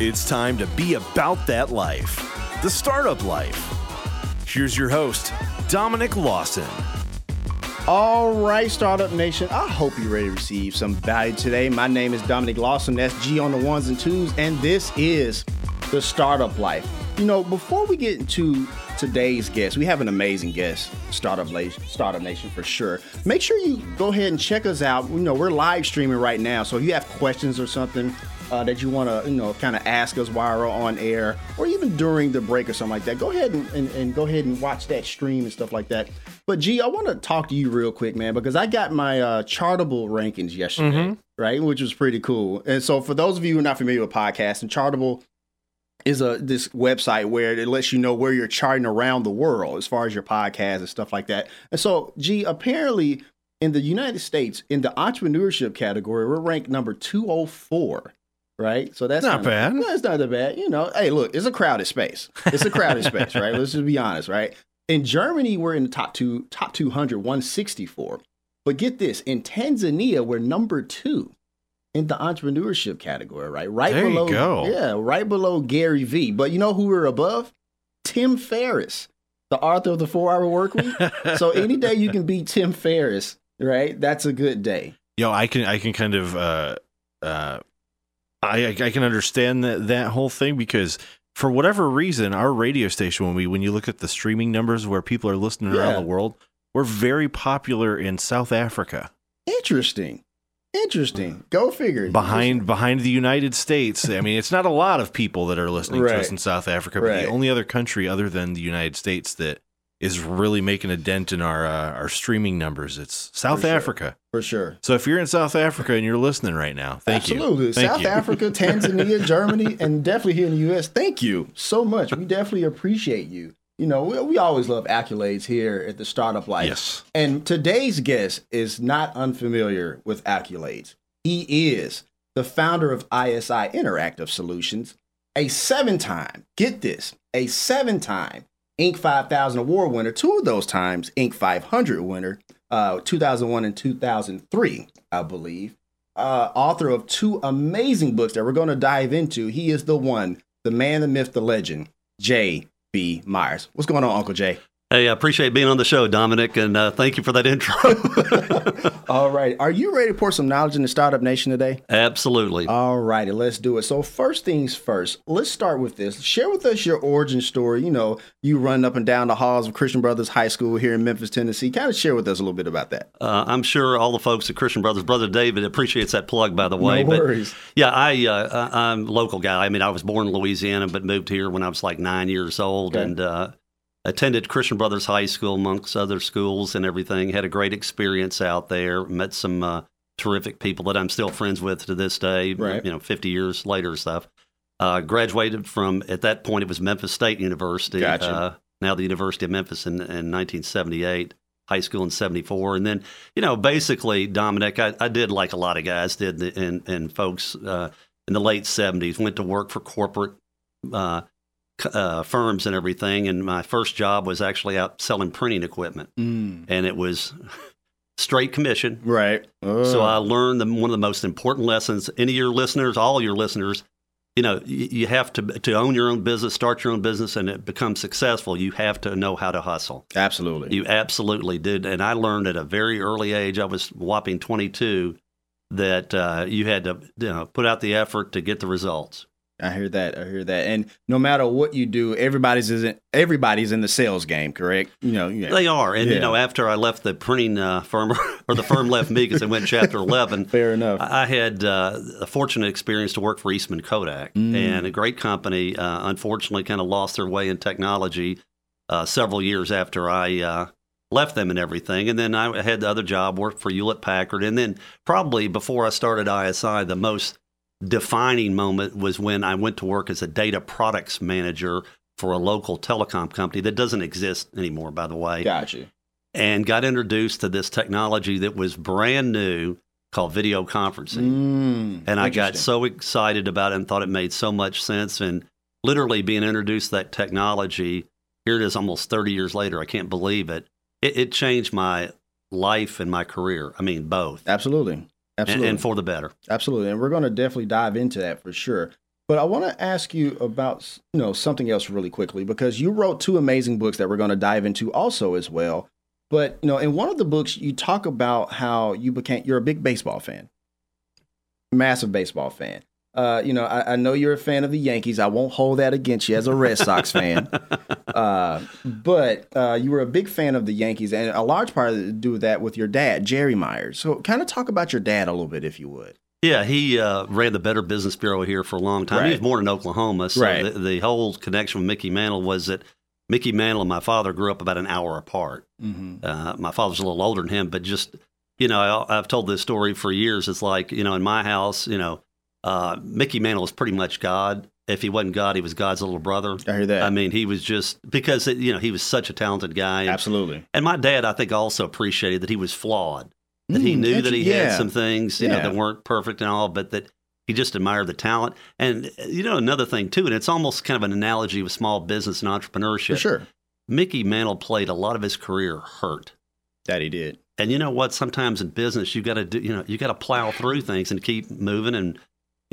It's time to be about that life, the startup life. Here's your host, Dominic Lawson. All right, Startup Nation, I hope you're ready to receive some value today. My name is Dominic Lawson, that's G on the ones and twos, and this is the Startup Life. You know, before we get into today's guest, we have an amazing guest, Startup Nation, Startup Nation for sure. Make sure you go ahead and check us out. You know, we're live streaming right now, so if you have questions or something, uh, that you want to, you know, kind of ask us while we're on air, or even during the break or something like that, go ahead and, and, and go ahead and watch that stream and stuff like that. But G, I want to talk to you real quick, man, because I got my uh, Chartable rankings yesterday, mm-hmm. right, which was pretty cool. And so, for those of you who are not familiar with podcasts, and Chartable is a this website where it lets you know where you're charting around the world as far as your podcast and stuff like that. And so, G, apparently in the United States, in the entrepreneurship category, we're ranked number 204 right? So that's not kinda, bad. No, it's not that bad. You know, hey, look, it's a crowded space. It's a crowded space, right? Let's just be honest, right? In Germany, we're in the top two, top 200, 164. But get this, in Tanzania, we're number two in the entrepreneurship category, right? Right there below, you go. yeah, right below Gary Vee. But you know who we're above? Tim Ferriss, the author of the Four Hour Work Week. so any day you can beat Tim Ferriss, right? That's a good day. Yo, I can I can kind of uh, uh, I I can understand that that whole thing because for whatever reason, our radio station when we when you look at the streaming numbers where people are listening around the world, we're very popular in South Africa. Interesting. Interesting. Go figure. Behind behind the United States. I mean, it's not a lot of people that are listening to us in South Africa, but Right. the only other country other than the United States that is really making a dent in our uh, our streaming numbers, it's South For sure. Africa. for sure. So if you're in South Africa and you're listening right now, thank you. Absolutely. South. Africa, Tanzania, Germany, and definitely here in the US. Thank you so much. We definitely appreciate you. You know, we, we always love accolades here at the Startup Life. Yes. And today's guest is not unfamiliar with accolades. He is the founder of ISI Interactive Solutions, a seven time, get this, a seven time Inc. 5000 award winner, two of those times Inc. 500 winner, uh, 2001 and 2003, I believe. Uh, author of two amazing books that we're going to dive into. He is the one, the man, the myth, the legend, J.B. Myers. What's going on, Uncle Jay? Hey, I appreciate being on the show, Dominic, and uh, thank you for that intro. All right. Are you ready to pour some knowledge in the startup nation today? Absolutely. All righty, let's do it. So, first things first, let's start with this. Share with us your origin story. You know, you run up and down the halls of Christian Brothers High School here in Memphis, Tennessee. Kind of share with us a little bit about that. Uh, I'm sure all the folks at Christian Brothers, Brother David appreciates that plug, by the way. no but worries. yeah, I, uh, I'm a local guy. I mean, I was born in Louisiana, but moved here when I was like nine years old, Okay. and uh, attended Christian Brothers High School amongst other schools and everything. Had a great experience out there. Met some uh, terrific people that I'm still friends with to this day. Right. You know, 50 years later and stuff. Uh, graduated from at that point it was Memphis State University. Gotcha. Uh, now the University of Memphis in, in 1978. High school in '74, and then you know basically Dominic, I, I did like a lot of guys did, and and folks uh, in the late '70s went to work for corporate uh, uh, firms and everything. And my first job was actually out selling printing equipment, Mm, and it was straight commission. right. So Uh, I learned the, one of the most important lessons. Any of your listeners, all your listeners, you know, you, you have to to own your own business, start your own business, and it become successful. You have to know how to hustle. absolutely. You absolutely did, and I learned at a very early age. I was whopping twenty two. That uh, you had to you know, put out the effort to get the results. I hear that. I hear that. And no matter what you do, everybody's isn't everybody's in the sales game, correct? You know, yeah. They are, and Yeah. you know, after I left the printing uh, firm, or the firm left me because they went Chapter Eleven. fair enough. I I had uh, a fortunate experience to work for Eastman Kodak, Mm. and a great company. Uh, unfortunately, kind of lost their way in technology uh, several years after I uh, left them and everything. And then I had the other job, worked for Hewlett Packard, and then probably before I started ISI, the most defining moment was when I went to work as a data products manager for a local telecom company that doesn't exist anymore, by the way Got you. and got introduced to this technology that was brand new called video conferencing. Mm, and I got so excited about it and thought it made so much sense. And literally being introduced to that technology, here it is almost 30 years later. I can't believe it. It, it changed my life and my career. I mean, both. absolutely, absolutely, and for the better. absolutely. And we're going to definitely dive into that for sure. But I want to ask you about you know something else really quickly because you wrote two amazing books that we're going to dive into also as well. But you know, in one of the books, you talk about how you became you're a big baseball fan, massive baseball fan. Uh, you know, I, I, know you're a fan of the Yankees. I won't hold that against you as a Red Sox fan. Uh, but uh, you were a big fan of the Yankees, and a large part of it to do with that with your dad, Jerry Myers. So, kind of talk about your dad a little bit, if you would. Yeah, he uh, ran the Better Business Bureau here for a long time. Right. He was born in Oklahoma, so right. the, the, whole connection with Mickey Mantle was that Mickey Mantle and my father grew up about an hour apart. Mm-hmm. Uh, my father's a little older than him, but just you know, I, have told this story for years. It's like you know, in my house, you know, uh, Mickey Mantle was pretty much God. If he wasn't God, he was God's little brother. I hear that. I mean, he was just because it, you know he was such a talented guy. And, Absolutely. And my dad, I think, also appreciated that he was flawed. That mm, he knew that he yeah. had some things, you yeah. know, that weren't perfect and all, but that he just admired the talent. And you know, another thing too, and it's almost kind of an analogy with small business and entrepreneurship. For sure. Mickey Mantle played a lot of his career hurt. That he did. And you know what? Sometimes in business, you got to do, you know, you got to plow through things and keep moving and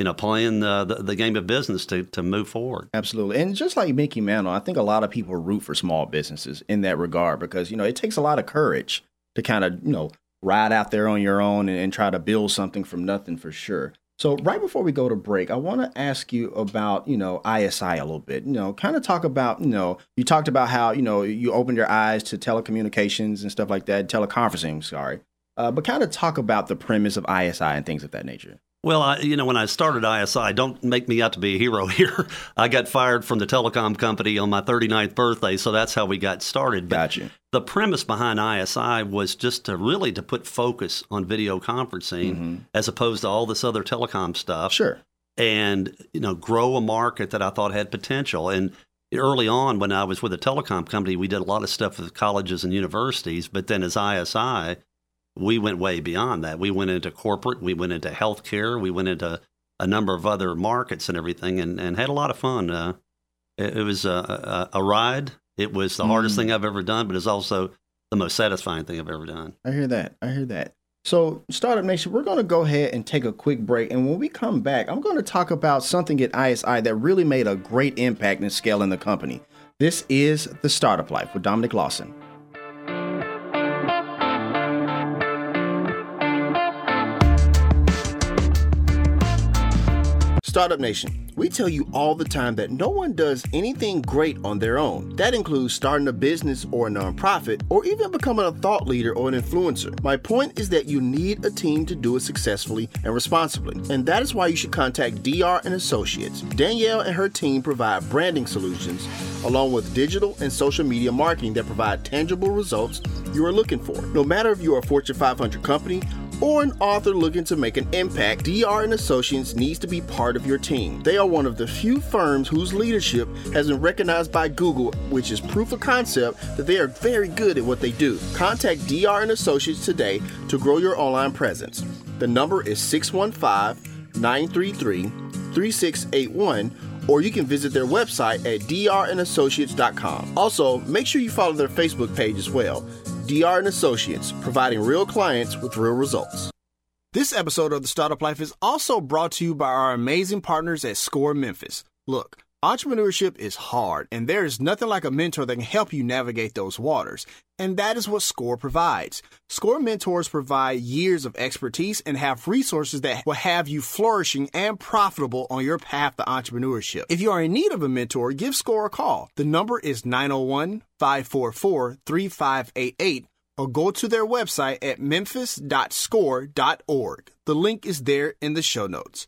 you know, playing the, the, the, game of business to, to move forward. Absolutely. And just like Mickey Mantle, I think a lot of people root for small businesses in that regard because, you know, it takes a lot of courage to kind of, you know, ride out there on your own and, and try to build something from nothing for sure. So right before we go to break, I want to ask you about, you know, ISI a little bit. You know, kind of talk about, you know, you talked about how, you know, you opened your eyes to telecommunications and stuff like that, teleconferencing, sorry. Uh, but kind of talk about the premise of ISI and things of that nature. Well, I, you know, when I started ISI, don't make me out to be a hero here. I got fired from the telecom company on my 39th birthday, so that's how we got started. But gotcha. The premise behind ISI was just to really to put focus on video conferencing mm-hmm. as opposed to all this other telecom stuff. Sure. And you know, grow a market that I thought had potential. And early on, when I was with a telecom company, we did a lot of stuff with colleges and universities. But then as ISI, we went way beyond that. We went into corporate, we went into healthcare, we went into a number of other markets and everything, and, and had a lot of fun. Uh, it, it, was a, a, a, ride. It was the mm. hardest thing I've ever done, but it's also the most satisfying thing I've ever done. I hear that. I hear that. So, Startup Nation, we're going to go ahead and take a quick break. And when we come back, I'm going to talk about something at ISI that really made a great impact in scaling the company. This is The Startup Life with Dominic Lawson. Startup Nation, we tell you all the time that no one does anything great on their own. That includes starting a business or a nonprofit, or even becoming a thought leader or an influencer. My point is that you need a team to do it successfully and responsibly, and that is why you should contact DR and Associates. Danielle and her team provide branding solutions along with digital and social media marketing that provide tangible results you are looking for. No matter if you are a Fortune 500 company or an author looking to make an impact, DR and Associates needs to be part of your team. They are one of the few firms whose leadership has been recognized by Google, which is proof of concept that they are very good at what they do. Contact DR and Associates today to grow your online presence. The number is 615 933 3681 or you can visit their website at drandassociates.com. Also, make sure you follow their Facebook page as well. DR and Associates, providing real clients with real results. This episode of The Startup Life is also brought to you by our amazing partners at Score Memphis. Look, Entrepreneurship is hard, and there is nothing like a mentor that can help you navigate those waters. And that is what SCORE provides. SCORE mentors provide years of expertise and have resources that will have you flourishing and profitable on your path to entrepreneurship. If you are in need of a mentor, give SCORE a call. The number is 901 544 3588 or go to their website at memphis.score.org. The link is there in the show notes.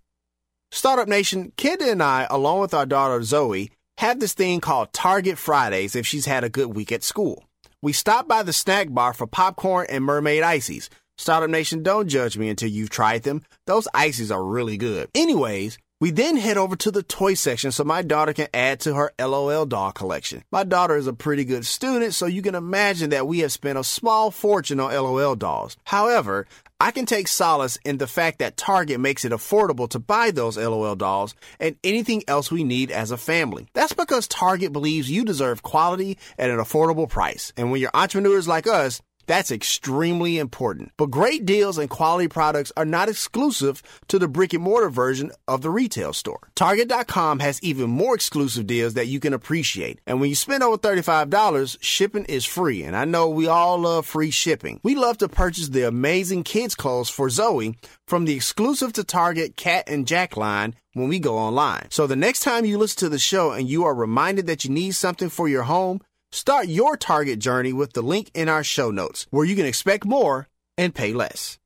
Startup Nation, Kenda and I, along with our daughter Zoe, have this thing called Target Fridays if she's had a good week at school. We stop by the snack bar for popcorn and mermaid ices. Startup Nation, don't judge me until you've tried them. Those ices are really good. Anyways, we then head over to the toy section so my daughter can add to her LOL doll collection. My daughter is a pretty good student, so you can imagine that we have spent a small fortune on LOL dolls. However, I can take solace in the fact that Target makes it affordable to buy those LOL dolls and anything else we need as a family. That's because Target believes you deserve quality at an affordable price. And when you're entrepreneurs like us, That's extremely important. But great deals and quality products are not exclusive to the brick and mortar version of the retail store. Target.com has even more exclusive deals that you can appreciate. And when you spend over $35, shipping is free. And I know we all love free shipping. We love to purchase the amazing kids' clothes for Zoe from the exclusive to Target Cat and Jack line when we go online. So the next time you listen to the show and you are reminded that you need something for your home, Start your Target journey with the link in our show notes, where you can expect more and pay less.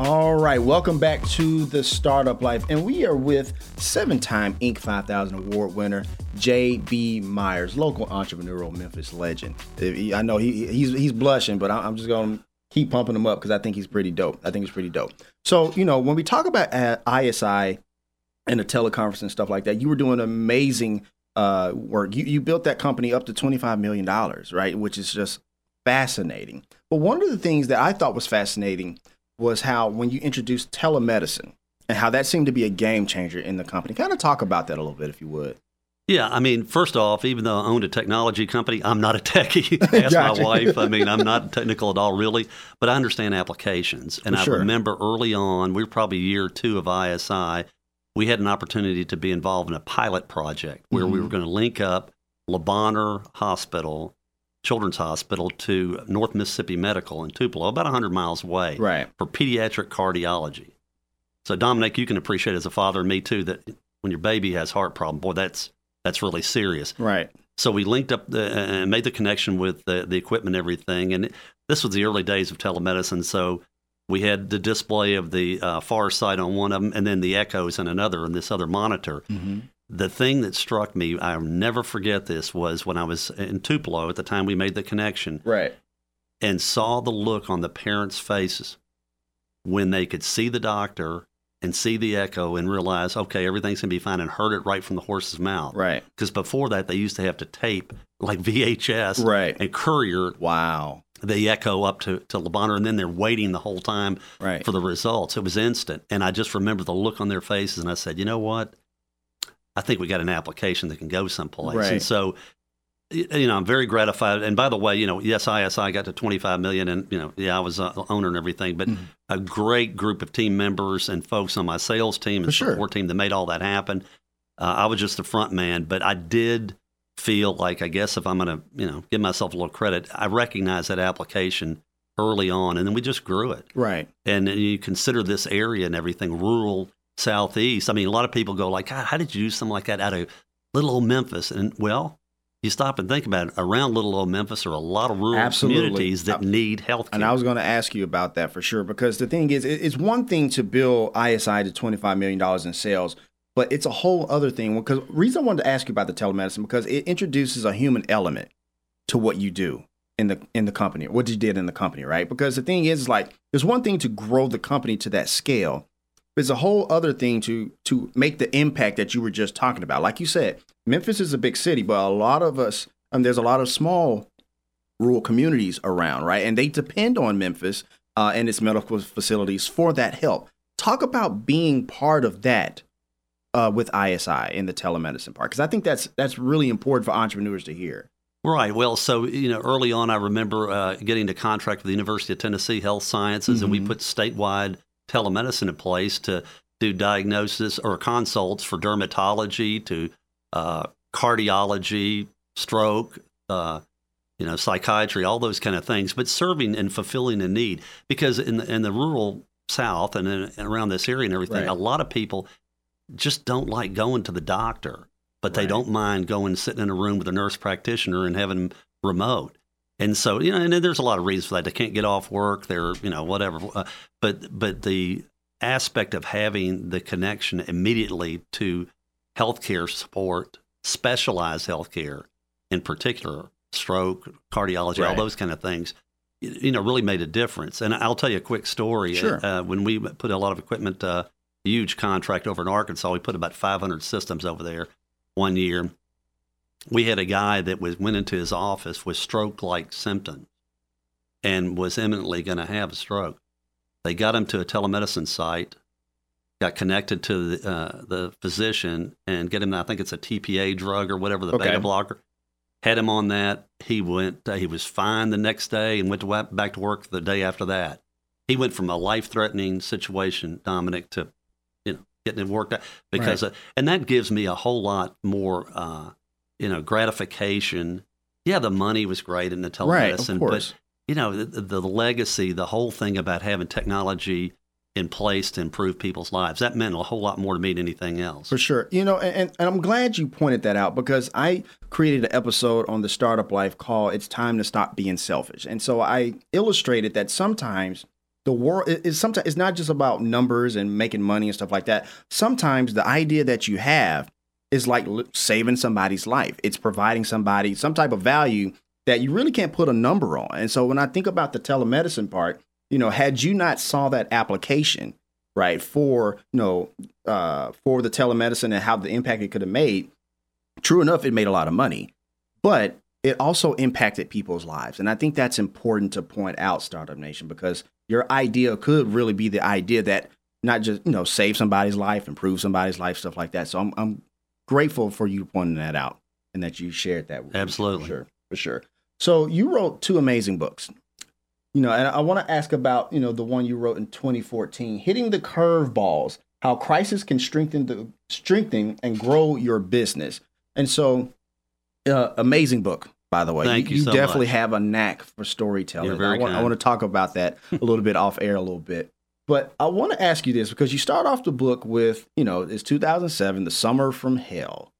All right, welcome back to the Startup Life, and we are with seven-time Inc. 5000 award winner J.B. Myers, local entrepreneurial Memphis legend. I know he, he's he's blushing, but I'm just to keep pumping him up because I think he's pretty dope. I think he's pretty dope. So you know, when we talk about uh, ISI and the teleconference and stuff like that. You were doing amazing uh, work. You, you built that company up to $25 million, right? Which is just fascinating. But one of the things that I thought was fascinating was how when you introduced telemedicine and how that seemed to be a game changer in the company. Kind of talk about that a little bit, if you would. Yeah, I mean, first off, even though I owned a technology company, I'm not a techie. Ask gotcha. my wife. I mean, I'm not technical at all, really, but I understand applications. And For I sure. remember early on, we were probably year two of ISI, we had an opportunity to be involved in a pilot project where mm-hmm. we were going to link up Le Bonheur Hospital, Children's Hospital, to North Mississippi Medical in Tupelo, about 100 miles away, right. for pediatric cardiology. So, Dominic, you can appreciate as a father, and me too, that when your baby has heart problem, boy, that's that's really serious. Right. So we linked up the, and made the connection with the, the equipment and everything. And this was the early days of telemedicine. So we had the display of the uh, far side on one of them and then the echoes on another and this other monitor. Mm-hmm. The thing that struck me, I'll never forget this, was when I was in Tupelo at the time we made the connection. Right. And saw the look on the parents' faces when they could see the doctor and see the echo and realize, okay, everything's going to be fine and heard it right from the horse's mouth. Right. Because before that, they used to have to tape like VHS right. and courier. Wow they echo up to, to Le Bonheur, and then they're waiting the whole time right. for the results. It was instant. And I just remember the look on their faces, and I said, you know what? I think we got an application that can go someplace. Right. And so, you know, I'm very gratified. And by the way, you know, yes, ISI got to 25 million, and you know, yeah, I was uh, owner and everything, but mm-hmm. a great group of team members and folks on my sales team and For support sure. team that made all that happen. Uh, I was just the front man, but I did feel like I guess if I'm going to you know give myself a little credit, I recognize that application early on, and then we just grew it. Right. And you consider this area and everything rural southeast. I mean, a lot of people go like, God, how did you do something like that out of little old Memphis? And well, you stop and think about it. Around little old Memphis are a lot of rural Absolutely. communities that I, need health care. And I was going to ask you about that for sure, because the thing is, it's one thing to build ISI to $25 million in sales, but it's a whole other thing. Because reason I wanted to ask you about the telemedicine because it introduces a human element to what you do in the in the company, what you did in the company, right? Because the thing is, like, there's one thing to grow the company to that scale. There's a whole other thing to to make the impact that you were just talking about. Like you said, Memphis is a big city, but a lot of us, I mean, there's a lot of small rural communities around, right? And they depend on Memphis uh, and its medical facilities for that help. Talk about being part of that uh, with ISI in the telemedicine part? Because I think that's that's really important for entrepreneurs to hear. Right. Well, so you know, early on, I remember uh, getting the contract with the University of Tennessee Health Sciences, mm-hmm. and we mm-hmm. put statewide telemedicine in place to do diagnosis or consults for dermatology, to uh, cardiology, stroke, uh, you know, psychiatry, all those kind of things. But serving and fulfilling a need, because in the, in the rural South and, in, around this area and everything, right. a lot of people just don't like going to the doctor, but right. they don't mind going sitting in a room with a nurse practitioner and having remote. And so, you know, and there's a lot of reasons for that. They can't get off work. They're, you know, whatever. Uh, but but the aspect of having the connection immediately to healthcare support, specialized healthcare, in particular, stroke, cardiology, right. all those kind of things, you know, really made a difference. And I'll tell you a quick story. Sure. Uh, when we put a lot of equipment uh, huge contract over in Arkansas. We put about 500 systems over there one year. We had a guy that was went into his office with stroke-like symptoms and was imminently going to have a stroke. They got him to a telemedicine site, got connected to the, uh, the physician and get him. I think it's a TPA drug or whatever the Okay. beta blocker. Had him on that. He went. Uh, he was fine the next day and went to back to work the day after that. He went from a life threatening situation, Dominic, to getting it worked out because, uh, and that gives me a whole lot more, uh, you know, gratification. Yeah, the money was great in the Right, of telemedicine, course. but you know, the, the legacy, the whole thing about having technology in place to improve people's lives, that meant a whole lot more to me than anything else. For sure. You know, and, and I'm glad you pointed that out because I created an episode on the startup life called It's Time to Stop Being Selfish. And so I illustrated that sometimes the world is sometimes it's not just about numbers and making money and stuff like that. Sometimes the idea that you have is like saving somebody's life. It's providing somebody some type of value that you really can't put a number on. And so when I think about the telemedicine part, you know, had you not saw that application, right, for, you know, uh, for the telemedicine and how the impact it could have made, true enough, it made a lot of money, but it also impacted people's lives. And I think that's important to point out, Startup Nation, because your idea could really be the idea that not just, you know, save somebody's life, improve somebody's life, stuff like that. So I'm, I'm grateful for you pointing that out and that you shared that with me, Absolutely. For sure. For sure. So you wrote two amazing books. You know, and I want to ask about, you know, the one you wrote in 2014, Hitting the Curveballs, How Crisis Can Strengthen the Strengthen and Grow Your Business. And so uh, amazing book, by the way. Thank you so definitely much. have a knack for storytelling. I, want, I want to talk about that a little bit off air a little bit. But I want to ask you this because you start off the book with, you know, it's 2007, The Summer from Hell.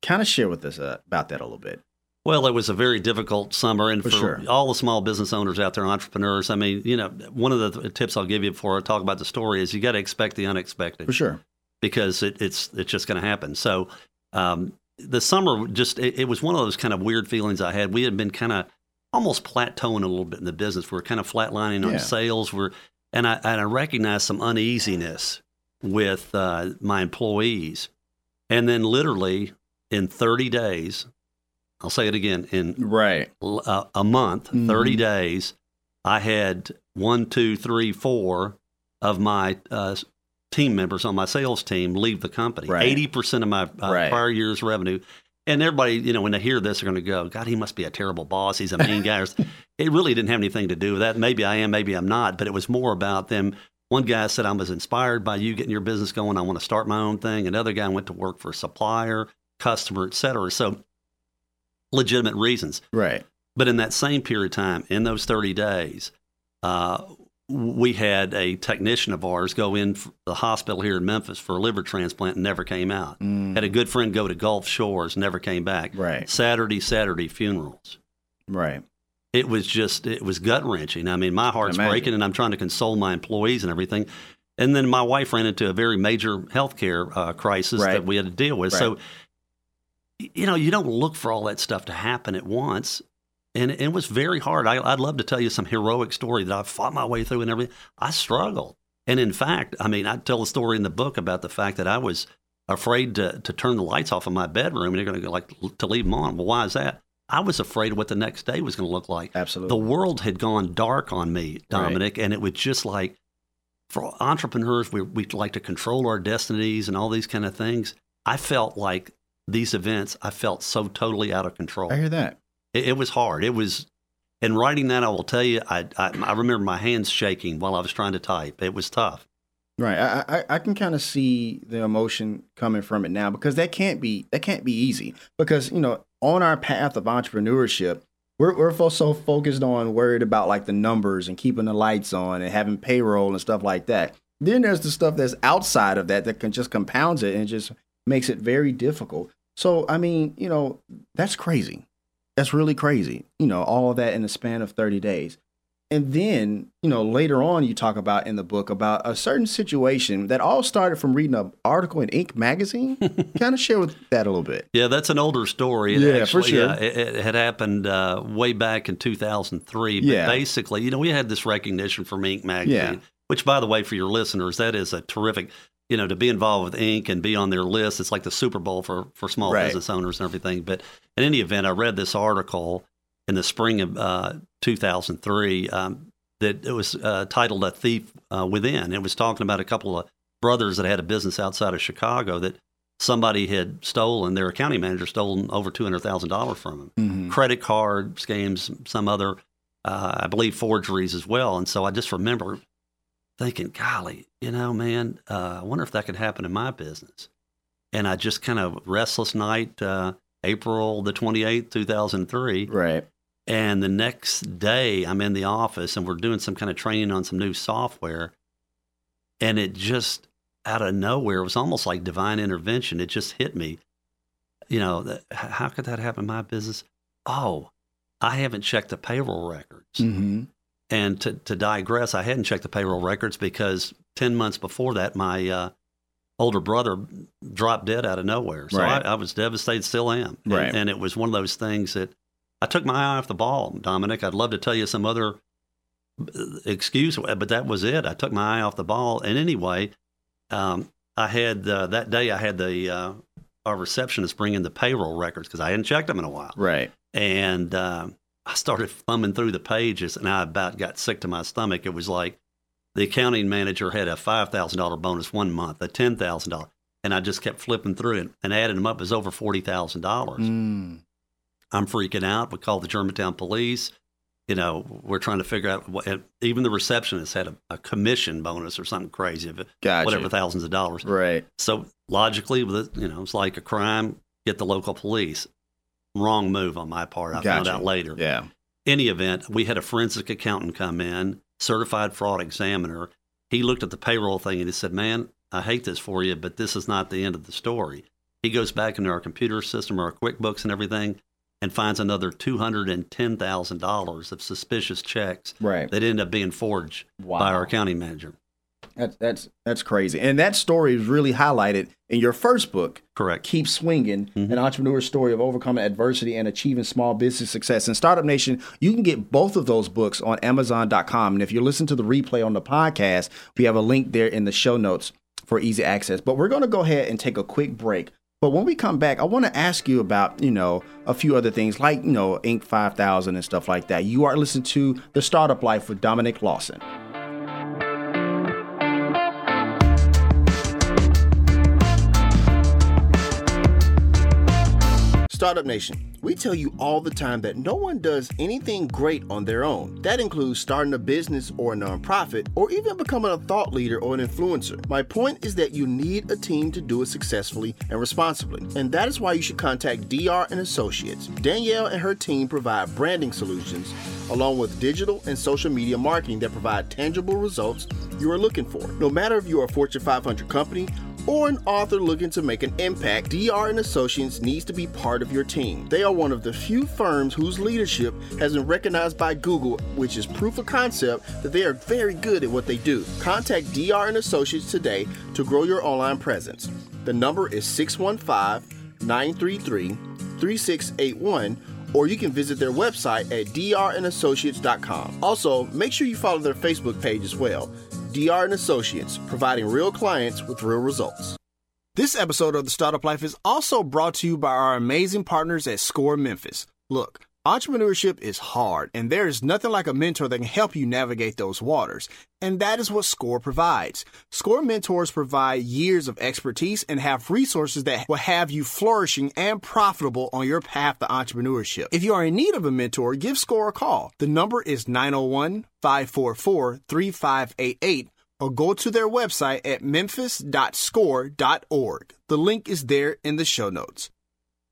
Kind of share with us uh, about that a little bit. Well, it was a very difficult summer, and For for, sure. all the small business owners out there, entrepreneurs. I mean, you know, one of the th- tips I'll give you before I talk about the story is you got to expect the unexpected For sure. because it, it's it's just going to happen. So, um, the summer just it, it was one of those kind of weird feelings I had. We had been kind of almost plateauing a little bit in the business. We are kind of flatlining on Yeah. sales. We're and I and I recognized some uneasiness with uh, my employees, and then literally in 30 days, I'll say it again in Right. l- uh, a month, Mhm. 30 days, I had one, two, three, four of my uh, team members on my sales team leave the company. Right. 80% of my uh, Right. prior year's revenue. And everybody, you know, when they hear this, they're going to go, God, he must be a terrible boss. He's a mean guy. it really didn't have anything to do with that. Maybe I am, maybe I'm not, but it was more about them. One guy said, I was inspired by you getting your business going. I want to start my own thing. Another guy went to work for a supplier, customer, et cetera. So legitimate reasons. Right. But in that same period of time, in those 30 days, uh, we had a technician of ours go in the hospital here in Memphis for a liver transplant and never came out. Mm, Had a good friend go to Gulf Shores, never came back. Right. Saturday, Saturday funerals. Right. It was just, it was gut wrenching. I mean, my heart's breaking and I'm trying to console my employees and everything. And then my wife ran into a very major healthcare uh, crisis Right. that we had to deal with. Right. So, you know, you don't look for all that stuff to happen at once. And it was very hard. I, I'd love to tell you some heroic story that I fought my way through and everything. I struggled. And in fact, I mean, I tell the story in the book about the fact that I was afraid to, to turn the lights off in my bedroom and they're going to like to leave them on. Well, why is that? I was afraid of what the next day was going to look like. Absolutely. The world had gone dark on me, Dominic, and it was just like for entrepreneurs, we we like to control our destinies and all these kind of things. I felt like these events, I felt so totally out of control. I hear that. It, it was hard. It was, and writing that, I will tell you, I, I I remember my hands shaking while I was trying to type. It was tough. Right. I I, I can kind of see the emotion coming from it now because that can't be that can't be easy because you know on our path of entrepreneurship we're we're so focused on worried about like the numbers and keeping the lights on and having payroll and stuff like that. Then there's the stuff that's outside of that that can just compounds it and just makes it very difficult. So I mean, you know, that's crazy. That's really crazy. You know, all of that in the span of 30 days. And then, you know, later on, you talk about in the book about a certain situation that all started from reading an article in Inc. magazine. kind of share with that a little bit. Yeah, that's an older story. It Yeah, for sure. uh, it, it had happened uh, way back in 2003. But Yeah. basically, you know, we had this recognition from Inc. magazine, Yeah. which, by the way, for your listeners, that is a terrific. You know, to be involved with Inc. and be on their list, it's like the Super Bowl for for small Right. business owners and everything. But in any event, I read this article in the spring of uh, 2003 um, that it was uh, titled "A Thief uh, Within." It was talking about a couple of brothers that had a business outside of Chicago that somebody had stolen, their accounting manager stolen over $200,000 from them. Mm-hmm. Credit card scams, some other, uh, I believe, forgeries as well. And so I just remember thinking, golly, you know, man, uh, I wonder if that could happen in my business. And I just kind of restless night, uh, April the 28th, 2003. Right. And the next day, I'm in the office and we're doing some kind of training on some new software. And it just out of nowhere, it was almost like divine intervention. It just hit me. You know, that, how could that happen in my business? Oh, I haven't checked the payroll records. Mm-hmm. And to, to digress, I hadn't checked the payroll records because 10 months before that, my uh, older brother dropped dead out of nowhere. So Right. I, I was devastated, still am. And- Right. And, it was one of those things that I took my eye off the ball, Dominic. I'd love to tell you some other uh, excuse, but that was it. I took my eye off the ball. And anyway, um, I had uh, that day, I had the uh, our receptionist bring in the payroll records because I hadn't checked them in a while Right. and um, I started thumbing through the pages, and I about got sick to my stomach. It was like the accounting manager had a five thousand dollar bonus one month, a ten thousand dollar, and I just kept flipping through it and adding them up. It was over forty thousand dollars. Mm. I'm freaking out. We called the Germantown police. You know, we're trying to figure out what. Even the receptionist had a, a commission bonus or something crazy of it, Gotcha. whatever thousands of dollars. Right. So logically, you know, it's like a crime. Get the local police. Wrong move on my part. I found out later Yeah. any event, we had a forensic accountant come in, certified fraud examiner. He looked at the payroll thing and he said, Man, I hate this for you, but this is not the end of the story. He goes back into our computer system, our QuickBooks and everything, and finds another $210,000 of suspicious checks Right. that end up being forged Wow. by our accounting manager. That's that's that's crazy. And that story is really highlighted in your first book, Correct. Keep Swinging, Mhm. an entrepreneur's story of overcoming adversity and achieving small business success. And Startup Nation, you can get both of those books on Amazon.com. And if you listen to the replay on the podcast, we have a link there in the show notes for easy access. But we're going to go ahead and take a quick break. But when we come back, I want to ask you about, you know, a few other things like, you know, Inc. 5000 and stuff like that. You are listening to The Startup Life with Dominic Lawson. Startup Nation, we tell you all the time that no one does anything great on their own. That includes starting a business or a nonprofit, or even becoming a thought leader or an influencer. My point is that you need a team to do it successfully and responsibly, and that is why you should contact DR and Associates. Danielle and her team provide branding solutions along with digital and social media marketing that provide tangible results you are looking for. No matter if you are a Fortune 500 company or an author looking to make an impact, DR and Associates needs to be part of your team. They are one of the few firms whose leadership has been recognized by Google, which is proof of concept that they are very good at what they do. Contact DR and Associates today to grow your online presence. The number is 615-933-3681 or you can visit their website at drandassociates.com. Also, make sure you follow their Facebook page as well. DR and Associates, providing real clients with real results. This episode of The Startup Life is also brought to you by our amazing partners at Score Memphis. Look, entrepreneurship is hard, and there is nothing like a mentor that can help you navigate those waters. And that is what Score provides. Score mentors provide years of expertise and have resources that will have you flourishing and profitable on your path to entrepreneurship. If you are in need of a mentor, give Score a call. The number is 901 544 3588 or go to their website at memphis.score.org. The link is there in the show notes.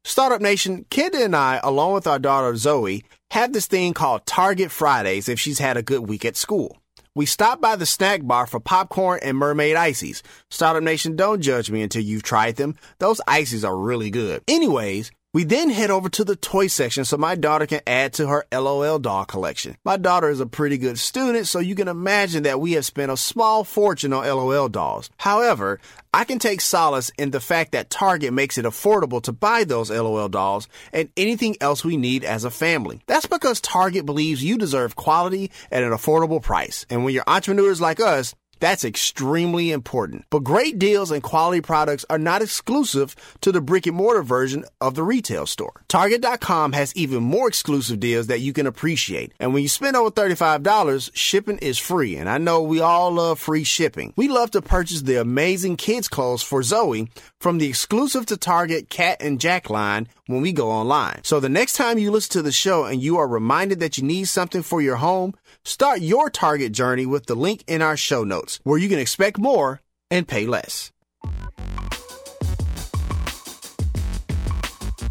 Startup Nation, Kenda and I, along with our daughter Zoe, have this thing called Target Fridays if she's had a good week at school. We stop by the snack bar for popcorn and mermaid ices. Startup Nation, don't judge me until you've tried them. Those ices are really good. Anyways, we then head over to the toy section so my daughter can add to her LOL doll collection. My daughter is a pretty good student, so you can imagine that we have spent a small fortune on LOL dolls. However, I can take solace in the fact that Target makes it affordable to buy those LOL dolls and anything else we need as a family. That's because Target believes you deserve quality at an affordable price. And when you're entrepreneurs like us, That's extremely important. But great deals and quality products are not exclusive to the brick and mortar version of the retail store. Target.com has even more exclusive deals that you can appreciate. And when you spend over $35, shipping is free. And I know we all love free shipping. We love to purchase the amazing kids' clothes for Zoe from the exclusive to Target Cat and Jack line when we go online. So the next time you listen to the show and you are reminded that you need something for your home, start your Target journey with the link in our show notes where you can expect more and pay less.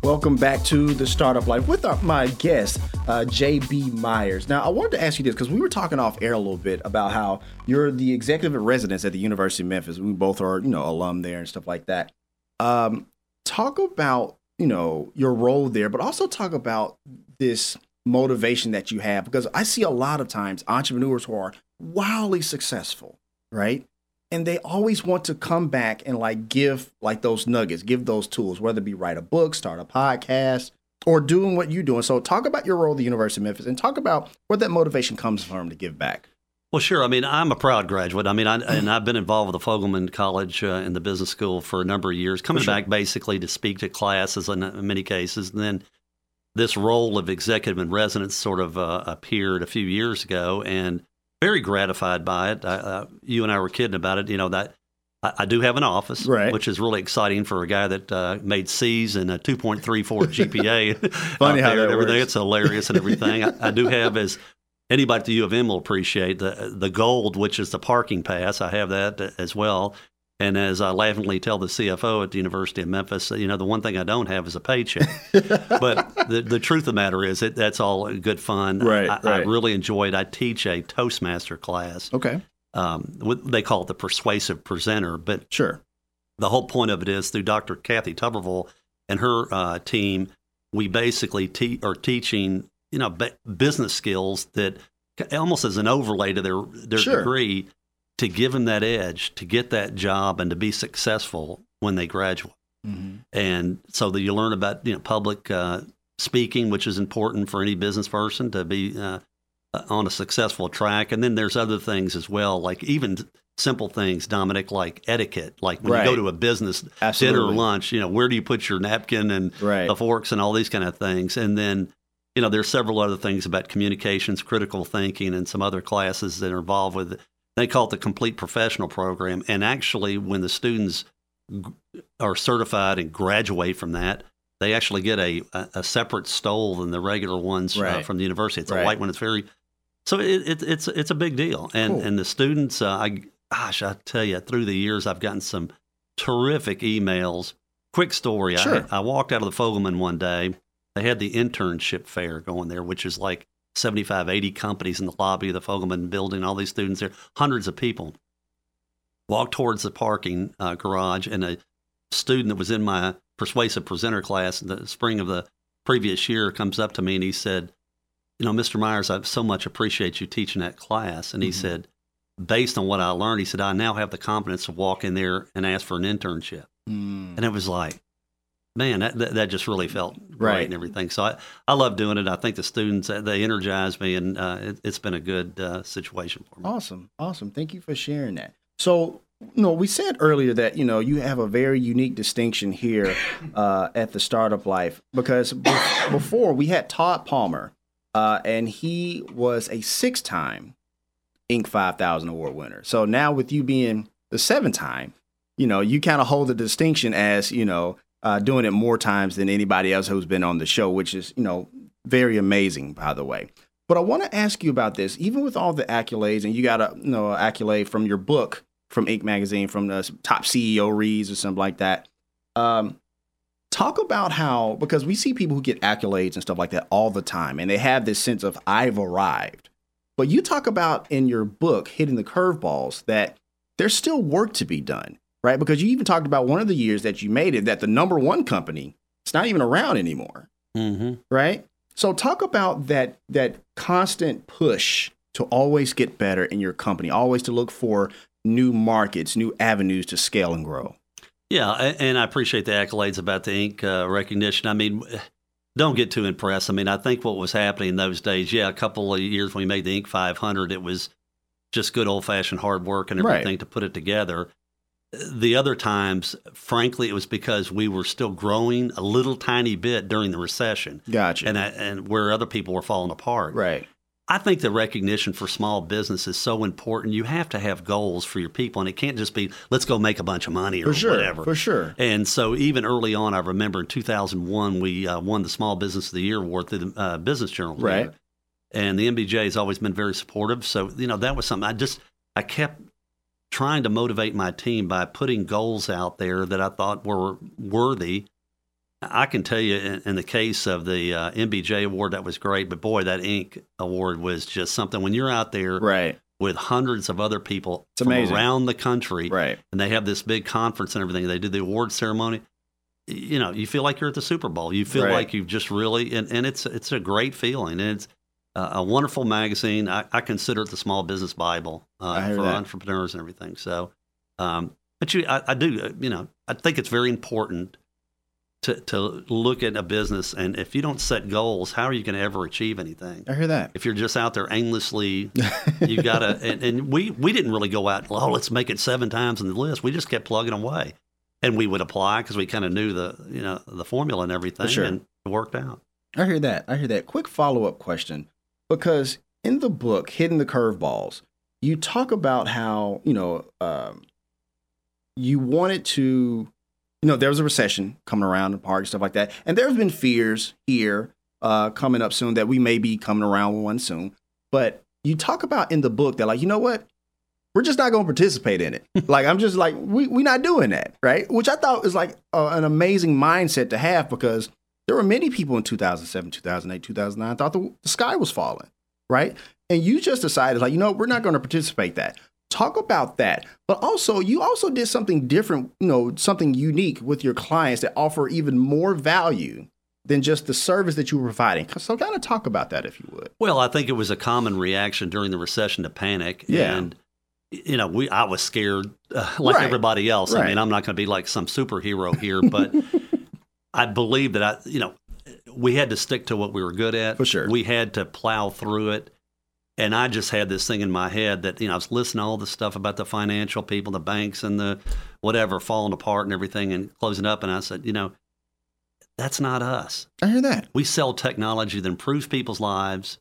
Welcome back to the Startup Life with my guest, uh, JB Myers. Now, I wanted to ask you this because we were talking off air a little bit about how you're the executive in residence at the University of Memphis. We both are, you know, alum there and stuff like that. Um, talk about, you know, your role there, but also talk about this motivation that you have because I see a lot of times entrepreneurs who are wildly successful, right? and they always want to come back and like give like those nuggets, give those tools, whether it be write a book, start a podcast, or doing what you're doing. So talk about your role at the University of Memphis and talk about where that motivation comes from to give back. Well, sure. I mean, I'm a proud graduate. I mean, I, and I've been involved with the Fogelman College uh, in the business school for a number of years, coming sure. back basically to speak to classes in, in, many cases. And then this role of executive in residence sort of uh, appeared a few years ago. And very gratified by it. uh, you and I were kidding about it. You know that I, I do have an office, right. which is really exciting for a guy that uh, made C's and a 2.34 GPA. Funny how that everything. Works. It's hilarious and everything. I, I, do have as anybody at the U of M will appreciate the the gold, which is the parking pass. I have that as well. And as I laughingly tell the CFO at the University of Memphis, you know, the one thing I don't have is a paycheck. but the, the truth of the matter is, it, that's all good fun. Right, I, right. I really enjoyed. I teach a Toastmaster class. Okay. Um, they call it the persuasive presenter, but sure. The whole point of it is through Dr. Kathy Tuberville and her uh, team, we basically te- are teaching, you know, business skills that almost as an overlay to their their sure. degree to give them that edge to get that job and to be successful when they graduate. Mm-hmm. And so that you learn about you know public uh, speaking, which is important for any business person to be uh, on a successful track. And then there's other things as well, like even simple things, Dominic, like etiquette, like when right. you go to a business Absolutely. dinner or lunch, you know, where do you put your napkin and right. the forks and all these kind of things. And then you know, there's several other things about communications, critical thinking, and some other classes that are involved with it. They call it the complete professional program. And actually, when the students are certified and graduate from that, they actually get a, a, separate stole than the regular ones right. uh, from the university. It's right. a white one. It's very so it, it, it's it's a big deal. And cool. and the students, uh, I gosh, I tell you, through the years, I've gotten some terrific emails. Quick story: sure. I, I walked out of the Fogelman one day. They had the internship fair going there, which is like 75, 80 companies in the lobby of the Fogelman building, all these students there, hundreds of people. Walked towards the parking uh, garage, and a student that was in my persuasive presenter class in the spring of the previous year comes up to me and he said, You know, Mr. Myers, I so much appreciate you teaching that class. And he Mm-hmm. said, Based on what I learned, he said, I now have the confidence to walk in there and ask for an internship. Mm. And it was like, man, that, that, that just really felt great Right. and everything. So I, I love doing it. I think the students, uh, they energize me, and uh, it, it's been a good uh, situation for me. Awesome. Awesome. Thank you for sharing that. So, you know, we said earlier that, you know, you have a very unique distinction here uh, at the Startup Life because be- before we had Todd Palmer, uh, and he was a six time Inc. 5000 award winner. So now with you being the seven time, you know, you kind of hold the distinction as, you know, uh, doing it more times than anybody else who's been on the show, which is, you know, very amazing, by the way. But I want to ask you about this, even with all the accolades, and you got a you know accolade from your book from Inc. magazine, from the top CEO reads or something like that. Um, talk about how because we see people who get accolades and stuff like that all the time, and they have this sense of I've arrived. But you talk about in your book hitting the curveballs that there's still work to be done, right? Because you even talked about one of the years that you made it that the number one company it's not even around anymore Mm-hmm. right? So talk about that that constant push to always get better in your company, always to look for new markets, new avenues to scale and grow. Yeah, and I appreciate the accolades about the Inc. uh, recognition. I mean, don't get too impressed. I mean, I think what was happening in those days, yeah, a couple of years when we made the Inc. 500, it was just good old fashioned hard work and Right. everything to put it together. The other times, frankly, it was because we were still growing a little tiny bit during the recession, Gotcha. and I, and where other people were falling apart. right. I think the recognition for small business is so important. You have to have goals for your people, and it can't just be let's go make a bunch of money or For sure. whatever. For sure. And so, even early on, I remember in 2001, we uh, won the Small Business of the Year award through the uh, Business Journal. Right. And the MBJ has always been very supportive. So, you know, that was something I just, I kept trying to motivate my team by putting goals out there that I thought were worthy. I can tell you in, in the case of the uh, MBJ award, that was great. But boy, that Inc. award was just something. When you're out there Right. with hundreds of other people It's from amazing. around the country, Right. and they have this big conference and everything. They do the award ceremony. You know, you feel like you're at the Super Bowl. You feel Right. like you've just really, and, and it's it's a great feeling. And it's uh, a wonderful magazine. I, I consider it the small business Bible uh, for that. entrepreneurs and everything. So, um, but you, I, I do, uh, you know, I think it's very important to to look at a business, and if you don't set goals, how are you going to ever achieve anything? I hear that. if you're just out there aimlessly, you gotta. And, and we we didn't really go out. Oh, let's make it seven times in the list. We just kept plugging away, and we would apply because we kind of knew the you know the formula and everything, sure. and it worked out. I hear that. I hear that. Quick follow up question. Because in the book, Hitting the Curveballs, you talk about how, you know, um, you wanted to, you know, there was a recession coming around the park and stuff like that. And there have been fears here uh, coming up soon that we may be coming around one soon. But you talk about in the book that, like, you know what? We're just not going to participate in it. like, I'm just like, we, we're not doing that. Right. Which I thought was like uh, an amazing mindset to have because there were many people in 2007, 2008, 2009 thought the, the sky was falling, right? And you just decided, like, you know, we're not going to participate that. Talk about that. But also, you also did something different, you know, something unique with your clients that offer even more value than just the service that you were providing. So, kind of talk about that if you would. Well, I think it was a common reaction during the recession to panic. Yeah. And, you know, we I was scared uh, like Right. everybody else. I mean, I'm not going to be like some superhero here, but I believe that I, you know, we had to stick to what we were good at. For sure. We had to plow through it. And I just had this thing in my head that, you know, I was listening to all the stuff about the financial people, the banks and the whatever falling apart and everything and closing up. And I said, you know, that's not us I hear that. we sell technology that improves people's lives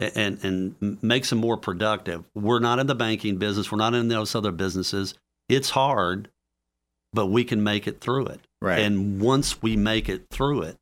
a- and and makes them more productive. We're not in the banking business. We're not in those other businesses. It's hard, but we can make it through it. Right. And once we make it through it,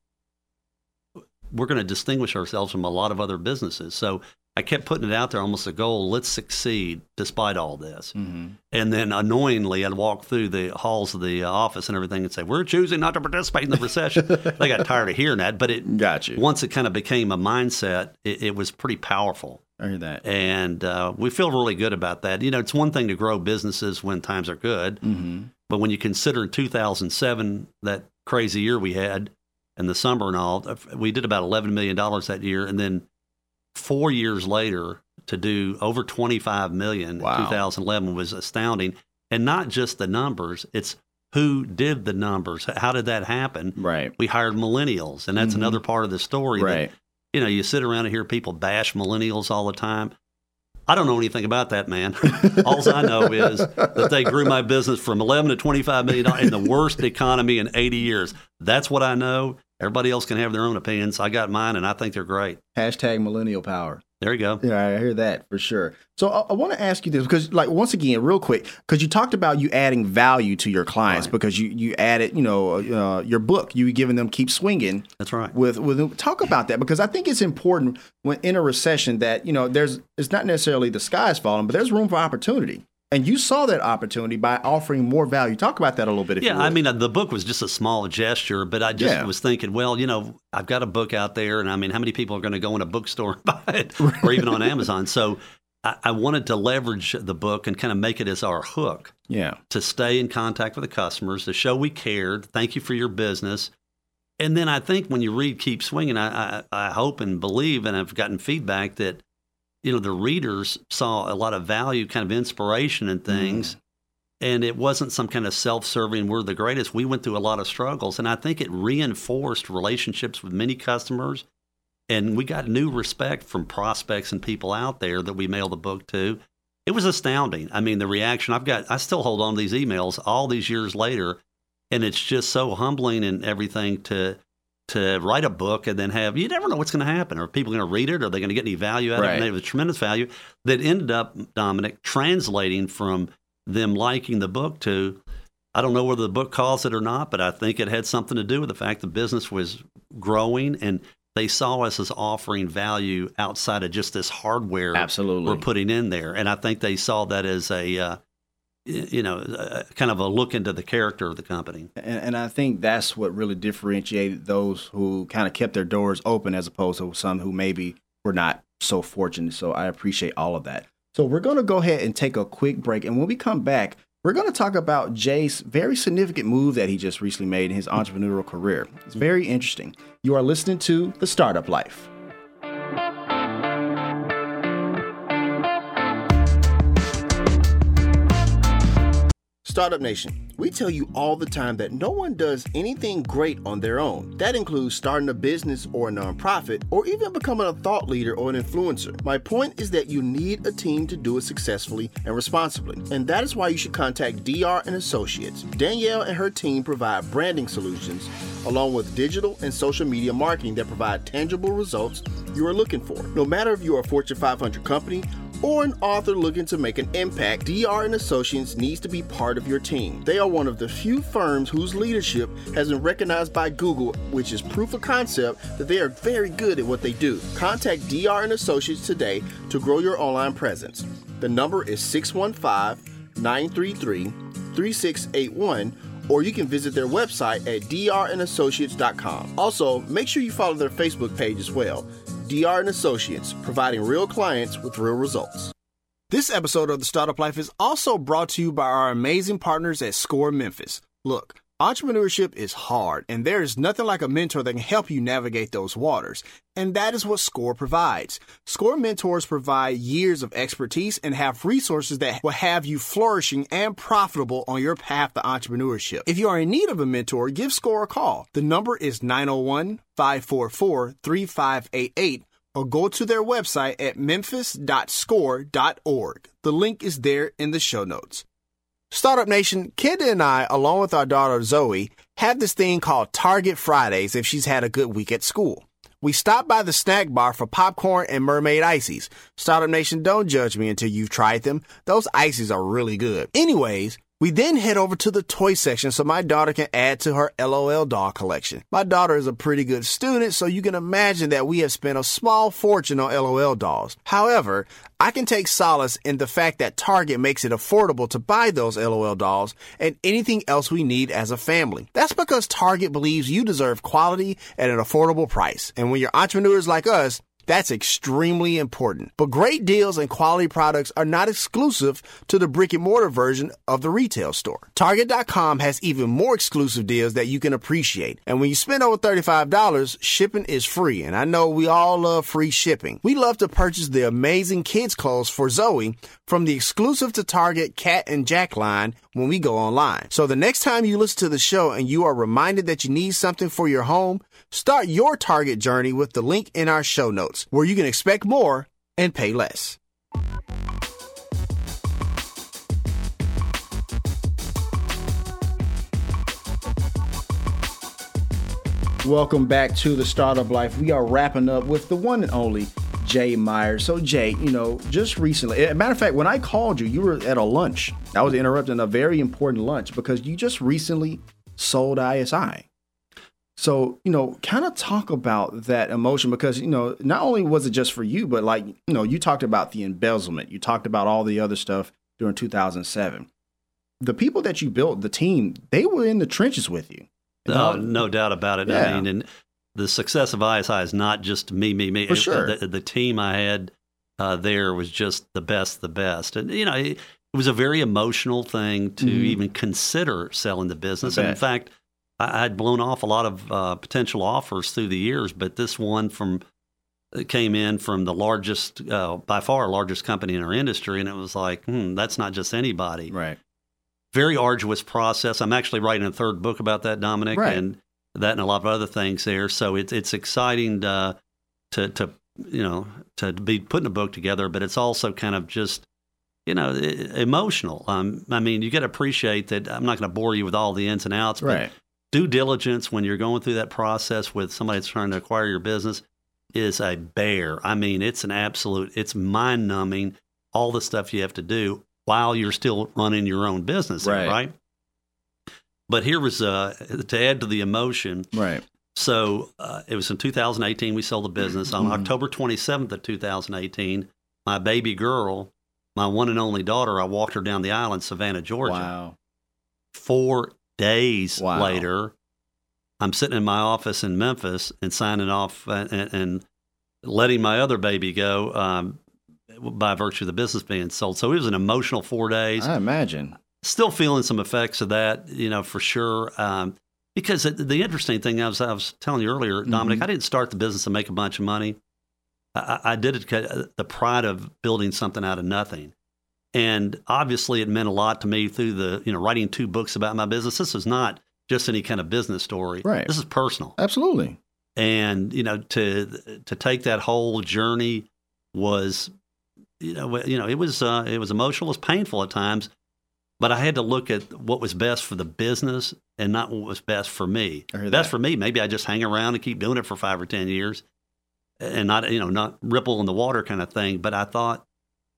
we're going to distinguish ourselves from a lot of other businesses. So I kept putting it out there almost a goal. Let's succeed despite all this. hmm And then annoyingly, I'd walk through the halls of the uh, office and everything and say, "We're choosing not to participate in the recession." they got tired of hearing that, but it Got you. once it kind of became a mindset, it, it was pretty powerful. I hear that. And uh, we feel really good about that. You know, it's one thing to grow businesses when times are good, hmm but when you consider in 2007, that crazy year we had, and the summer and all, we did about $11 million that year. And then four years later, to do over 25 million Wow. in 2011 was astounding. And not just the numbers, it's who did the numbers. How did that happen? Right. We hired millennials, and that's Mhm. another part of the story. that Right. you know, you sit around and hear people bash millennials all the time. I don't know anything about that, man. all I know is that they grew my business from 11 to 25 million dollars in the worst economy in 80 years. That's what I know. Everybody else can have their own opinions. I got mine, and I think they're great. Hashtag millennial power. There you go. Yeah, I hear that for sure. So I, I want to ask you this because, like, once again, real quick, because you talked about you adding value to your clients Right. because you you added, you know, uh, your book, you giving them keep swinging That's right. with with talk about that because I think it's important when in a recession that you know there's it's not necessarily the sky's falling, but there's room for opportunity, and you saw that opportunity by offering more value. Talk about that a little bit. If Yeah, I mean, uh, the book was just a small gesture, but I just Yeah. was thinking, well, you know, I've got a book out there, and I mean, how many people are going to go in a bookstore and buy it, or even on Amazon? So I, I wanted to leverage the book and kind of make it as our hook yeah, to stay in contact with the customers, to show we cared. Thank you for your business. And then I think when you read Keep Swinging, I, I, I hope and believe, and I've gotten feedback that, you know, the readers saw a lot of value, kind of inspiration in things. Mm-hmm. And it wasn't some kind of self serving, we're the greatest. We went through a lot of struggles. And I think it reinforced relationships with many customers. And we got new respect from prospects and people out there that we mailed the book to. it was astounding. I mean, the reaction I've got, I still hold on to these emails all these years later, and it's just so humbling and everything to to write a book and then have you never know what's going to happen. Are people going to read it? Are they going to get any value out Right. of it? And it was tremendous value that ended up Dominic translating from them liking the book to I don't know whether the book caused it or not, but I think it had something to do with the fact the business was growing and they saw us as offering value outside of just this hardware Absolutely. we're putting in there. And I think they saw that as a, uh, you know, kind of a look into the character of the company. And, and I think that's what really differentiated those who kind of kept their doors open as opposed to some who maybe were not so fortunate. So I appreciate all of that. So we're going to go ahead and take a quick break. And when we come back, we're going to talk about Jay's very significant move that he just recently made in his entrepreneurial career. It's very interesting. You are listening to The Startup Life. Startup Nation, we tell you all the time that no one does anything great on their own. That includes starting a business or a nonprofit, or even becoming a thought leader or an influencer. My point is that you need a team to do it successfully and responsibly, and that is why you should contact DR and Associates. Danielle and her team provide branding solutions along with digital and social media marketing that provide tangible results you are looking for. No matter if you are a Fortune 500 company or an author looking to make an impact, DR and Associates needs to be part of your team. They are one of the few firms whose leadership has been recognized by Google, which is proof of concept that they are very good at what they do. Contact DR and Associates today to grow your online presence. The number is 615-933-3681 or you can visit their website at drandassociates.com. Also, make sure you follow their Facebook page as well. DR and Associates, providing real clients with real results. This episode of The Startup Life is also brought to you by our amazing partners at Score Memphis. Look, entrepreneurship is hard, and there is nothing like a mentor that can help you navigate those waters. And that is what Score provides. Score mentors provide years of expertise and have resources that will have you flourishing and profitable on your path to entrepreneurship. If you are in need of a mentor, give Score a call. The number is 901 544 3588 or go to their website at memphis.score.org. The link is there in the show notes. Startup Nation, Kenda and I, along with our daughter Zoe, have this thing called Target Fridays if she's had a good week at school. We stop by the snack bar for popcorn and mermaid ices. Startup Nation, don't judge me until you've tried them. Those ices are really good. Anyways, we then head over to the toy section so my daughter can add to her LOL doll collection. My daughter is a pretty good student, so you can imagine that we have spent a small fortune on LOL dolls. However, I can take solace in the fact that Target makes it affordable to buy those LOL dolls and anything else we need as a family. That's because Target believes you deserve quality at an affordable price. And when you're entrepreneurs like us, that's extremely important. But great deals and quality products are not exclusive to the brick and mortar version of the retail store. Target.com has even more exclusive deals that you can appreciate. And when you spend over $35, shipping is free. And I know we all love free shipping. We love to purchase the amazing kids' clothes for Zoe from the exclusive to Target Cat and Jack line when we go online. So the next time you listen to the show and you are reminded that you need something for your home, start your Target journey with the link in our show notes where you can expect more and pay less. Welcome back to the Startup Life. We are wrapping up with the one and only Jay Myers. So, Jay, you know, just recently, matter of fact, when I called you, you were at a lunch. I was interrupting a very important lunch because you just recently sold ISI. So, you know, kind of talk about that emotion because, you know, not only was it just for you, but like, you know, you talked about the embezzlement, you talked about all the other stuff during 2007. The people that you built, the team, they were in the trenches with you. Oh, no doubt about it. Yeah. I mean, and the success of ISI is not just me, me, me. For sure. The, the team I had uh, there was just the best, the best. And, you know, it, it was a very emotional thing to Mhm. even consider selling the business. And in fact, I, I'd blown off a lot of uh, potential offers through the years, but this one from came in from the largest, uh, by far, largest company in our industry, and it was like, hmm, that's not just anybody Right. very arduous process. I'm actually writing a third book about that, Dominic, Right. and that and a lot of other things there. So it's it's exciting to, to to you know to be putting a book together, but it's also kind of just you know, emotional. Um, I mean, you got to appreciate that. I'm not going to bore you with all the ins and outs, but Right. Due diligence when you're going through that process with somebody that's trying to acquire your business is a bear. I mean, it's an absolute, it's mind numbing, all the stuff you have to do while you're still running your own business, Right. right? But here was, uh, to add to the emotion, Right. so uh, it was in 2018 we sold the business. On Mhm. October 27th of 2018, my baby girl, my one and only daughter, I walked her down the aisle in Savannah, Georgia. Wow. Four days Wow. later, I'm sitting in my office in Memphis and signing off and, and, letting my other baby go um, by virtue of the business being sold. So it was an emotional four days I imagine. still feeling some effects of that, you know, for sure. Um, because the interesting thing, I was, I was telling you earlier, Dominic, Mhm. I didn't start the business to make a bunch of money. I, I did it uh, the pride of building something out of nothing. And obviously, it meant a lot to me through the, you know, writing two books about my business. This is not just any kind of business story. Right. This is personal Absolutely. and you know to to take that whole journey was you know you know it was uh, it was emotional it was painful at times but I had to look at what was best for the business and not what was best for me best that. for me maybe I just hang around and keep doing it for 5 or 10 years and not you know not ripple in the water kind of thing but I thought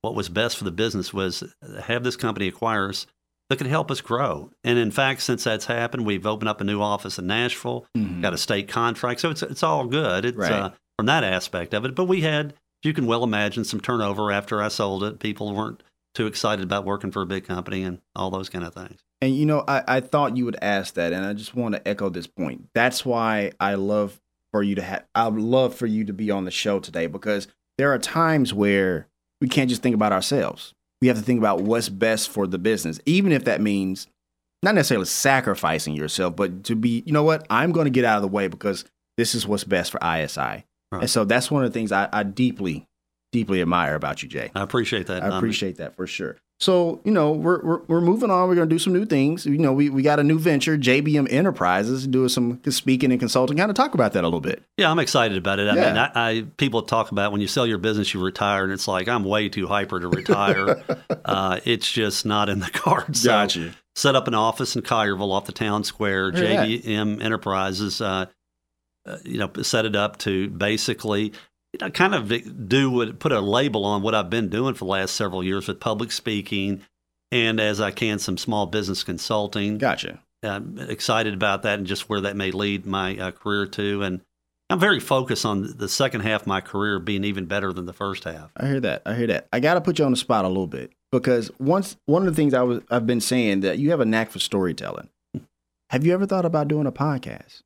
what was best for the business was have this company acquire us that could help us grow and in fact since that's happened we've opened up a new office in Nashville Mhm. got a state contract, so it's it's all good. It's Right. uh, from that aspect of it. But we had, you can well imagine, some turnover after I sold it. People weren't too excited about working for a big company and all those kind of things. And you know, I, I thought you would ask that, and I just want to echo this point. That's why I love for you to have. I would love for you to be on the show today because there are times where we can't just think about ourselves. We have to think about what's best for the business, even if that means not necessarily sacrificing yourself, but to be, you know what, I'm going to get out of the way because this is what's best for ISI. Right. And so that's one of the things I, I deeply, deeply admire about you, Jay. I appreciate that. I appreciate that for sure. So, you know, we're, we're, we're moving on. We're going to do some new things. You know, we, we got a new venture, JBM Enterprises, doing some speaking and consulting. Kind of talk about that a little bit. Yeah, I'm excited about it. I Yeah. mean, I, I people talk about when you sell your business, you retire, and it's like I'm way too hyper to retire. uh, it's just not in the cards. So you. set up an office in Collierville off the town square. JBM Enterprises, uh, uh, you know, set it up to basically, know, kind of do what, put a label on what I've been doing for the last several years with public speaking, and as I can, some small business consulting. Gotcha. I'm excited about that and just where that may lead my uh, career to. And I'm very focused on the second half of my career being even better than the first half. I hear that. I hear that. I got to put you on the spot a little bit because once one of the things I was I've been saying that you have a knack for storytelling. Have you ever thought about doing a podcast?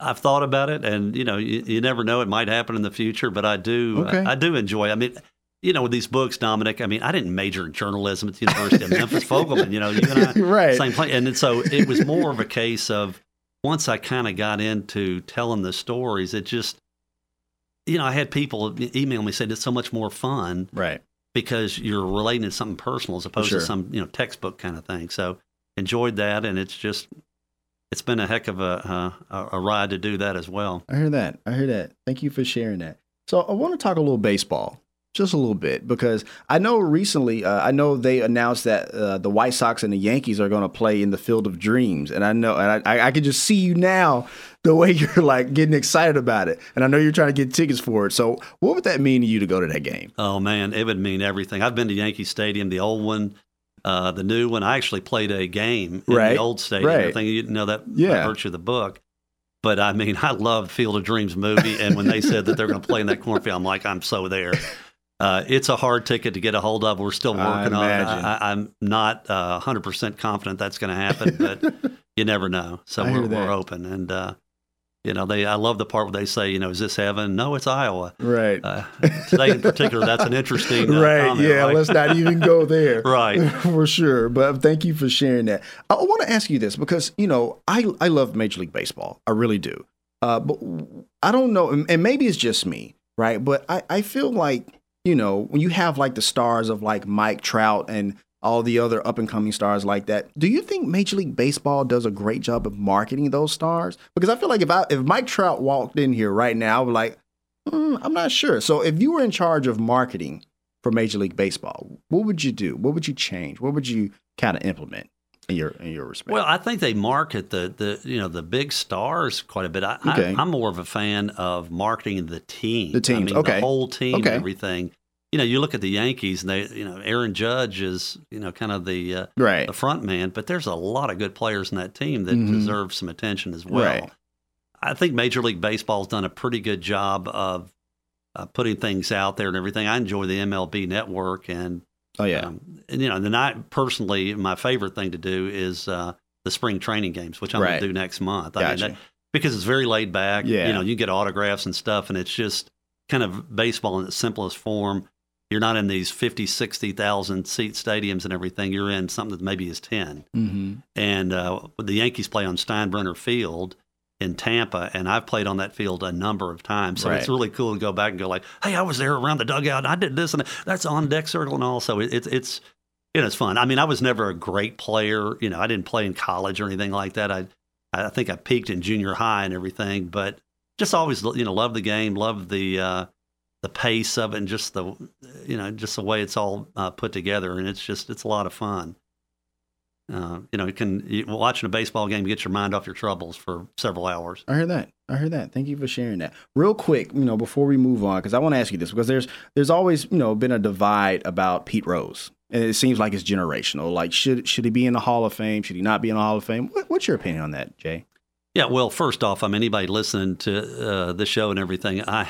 I've thought about it, and you know, you, you never know; it might happen in the future. But I do, Okay. I, I do enjoy. I mean, you know, with these books, Dominic. I mean, I didn't major in journalism at the University of Memphis. Fogelman, you know, you and I, right. same place, and so it was more of a case of once I kind of got into telling the stories, it just, you know, I had people email me saying it's so much more fun Right. because you're relating to something personal as opposed Sure. to some you know textbook kind of thing. So enjoyed that, and it's just it's been a heck of a uh, a- ride to do that as well. I hear that. I hear that. Thank you for sharing that. So I want to talk a little baseball, just a little bit, because I know recently, uh, I know they announced that uh, the White Sox and the Yankees are going to play in the Field of Dreams, and I know, and I, I, I can just see you now, the way you're like getting excited about it, and I know you're trying to get tickets for it. So what would that mean to you to go to that game? Oh man, it would mean everything. I've been to Yankee Stadium, the old one. Uh, the new one, I actually played a game in Right, the old stadium. right. I think you know that by Yeah. virtue of the book. But I mean, I love Field of Dreams movie, and when they said that they're going to play in that cornfield, I'm like, I'm so there. Uh, it's a hard ticket to get a hold of. We're still working on it. I, I'm not uh, 100% confident that's going to happen, but you never know. So we're, we're open. And, uh, you know, they I love the part where they say, you know, is this heaven? No, it's Iowa. Right. Uh, today in particular, that's an interesting uh, right. comment, yeah. right? Let's not even go there. Right. for sure. But thank you for sharing that. I want to ask you this because you know I I love Major League Baseball. I really do. Uh, but I don't know, and and maybe it's just me, right? But I I feel like you know when you have like the stars of like Mike Trout and all the other up and coming stars like that. Do you think Major League Baseball does a great job of marketing those stars? Because I feel like if I if Mike Trout walked in here right now, I would like, "Hmm, I'm not sure. So if you were in charge of marketing for Major League Baseball, what would you do? What would you change? What would you kind of implement in your in your respect? Well, I think they market the the you know the big stars quite a bit. I, Okay. Am more of a fan of marketing the team, The teams, I mean, okay. the whole team, Okay. everything. You know, you look at the Yankees, and they you know Aaron Judge is you know kind of the uh, right. the front man, but there's a lot of good players in that team that Mhm. deserve some attention as well. Right. I think Major League Baseball's done a pretty good job of uh, putting things out there and everything. I enjoy the MLB network and Oh yeah. um, and you know, then I personally, my favorite thing to do is uh, the spring training games, which I'm Right. going to do next month. I mean, that, because it's very laid back. Yeah. You know, you get autographs and stuff, and it's just kind of baseball in its simplest form. You're not in these 50, 60,000 seat stadiums and everything. You're in something that maybe is 10. mm-hmm. And uh, the Yankees play on Steinbrenner Field in Tampa, and I've played on that field a number of times. So it's really cool to go back and go like, "Hey, I was there around the dugout, and I did this, and that's on deck circle, and all." So it, it's it's you know it's fun. I mean, I was never a great player. You know, I didn't play in college or anything like that. I I think I peaked in junior high and everything, but just always you know love the game, love the uh, the pace of it, and just the you know just the way it's all uh, put together, and it's just it's a lot of fun. Uh, you know, you can you, watching a baseball game get your mind off your troubles for several hours. I heard that. I heard that. Thank you for sharing that. Real quick, you know, before we move on, because I want to ask you this, because there's there's always you know been a divide about Pete Rose, and it seems like it's generational. Like, should should he be in the Hall of Fame? Should he not be in the Hall of Fame? What, what's your opinion on that, Jay? Yeah, well, first off, I mean, anybody listening to uh, the show and everything, I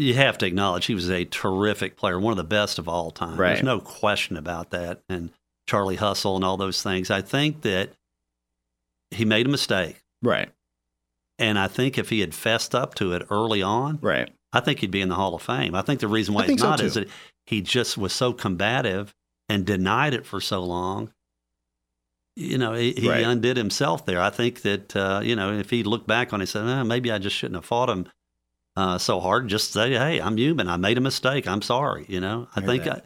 you have to acknowledge he was a terrific player, one of the best of all time. Right. There's no question about that. And Charlie Hustle and all those things. I think that he made a mistake, Right. and I think if he had fessed up to it early on, Right. I think he'd be in the Hall of Fame. I think the reason why he's so, not is that he just was so combative and denied it for so long. You know, he, he Right. undid himself there. I think that uh, you know if he looked back on it and said, eh, maybe I just shouldn't have fought him uh, so hard. Just say, hey, I'm human. I made a mistake. I'm sorry. You know, I I think. I,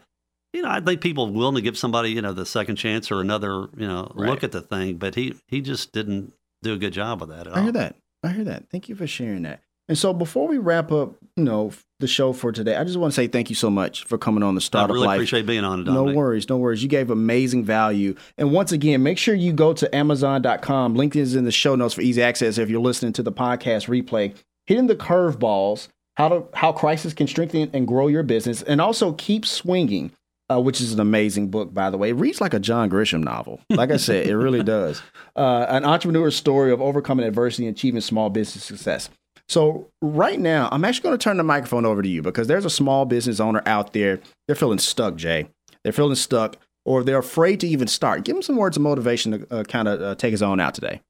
you know, I think people are willing to give somebody you know the second chance or another you know Right. look at the thing, but he he just didn't do a good job of that at I all. hear that. I hear that. Thank you for sharing that. And so before we wrap up, you know, the show for today, I just want to say thank you so much for coming on the start. I Startup really Life. appreciate being on it. No worries, no worries. You gave amazing value. And once again, make sure you go to Amazon.com. Link is in the show notes for easy access if you're listening to the podcast replay. Hitting the curveballs, how to how crisis can strengthen and grow your business, and also keep swinging. Uh, which is an amazing book, by the way. It reads like a John Grisham novel. Like I said, it really does. Uh, an entrepreneur's story of overcoming adversity and achieving small business success. So right now, I'm actually going to turn the microphone over to you because there's a small business owner out there. They're feeling stuck, Jay. They're feeling stuck, or they're afraid to even start. Give them some words of motivation to uh, kind of uh, take his own out today.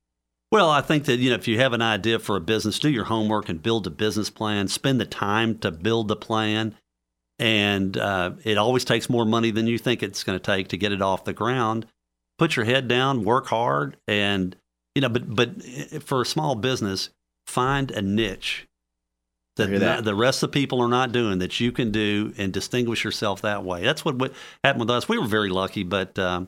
Well, I think that you know if you have an idea for a business, do your homework and build a business plan. Spend the time to build the plan, and uh, it always takes more money than you think it's going to take to get it off the ground. Put your head down, work hard, and you know. But but for a small business, find a niche that, that. the rest of the people are not doing that you can do and distinguish yourself that way. That's what, what happened with us. We were very lucky, but. Um,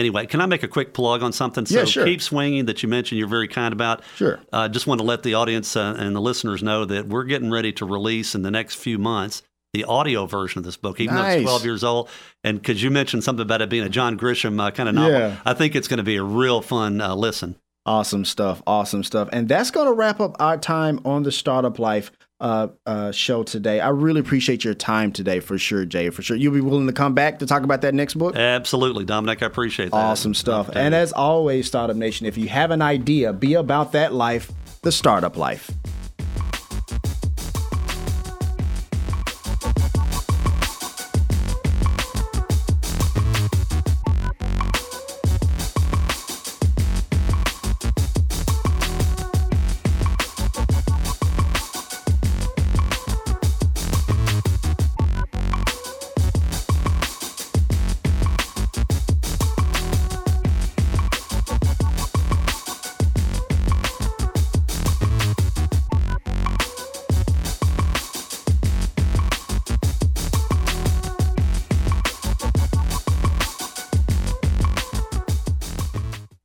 Anyway, can I make a quick plug on something? So Yeah, sure. keep swinging that you mentioned you're very kind about. Sure. I uh, just want to let the audience uh, and the listeners know that we're getting ready to release in the next few months the audio version of this book, even though it's 12 years old. And because you mentioned something about it being a John Grisham uh, kind of novel, Yeah. I think it's going to be a real fun uh, listen. Awesome stuff. Awesome stuff. And that's going to wrap up our time on the Startup Life uh, uh, show today. I really appreciate your time today for sure, Jay. For sure. You'll be willing to come back to talk about that next book? Absolutely, Dominic. I appreciate that. Awesome stuff. And as always, Startup Nation, if you have an idea, be about that life, the Startup Life.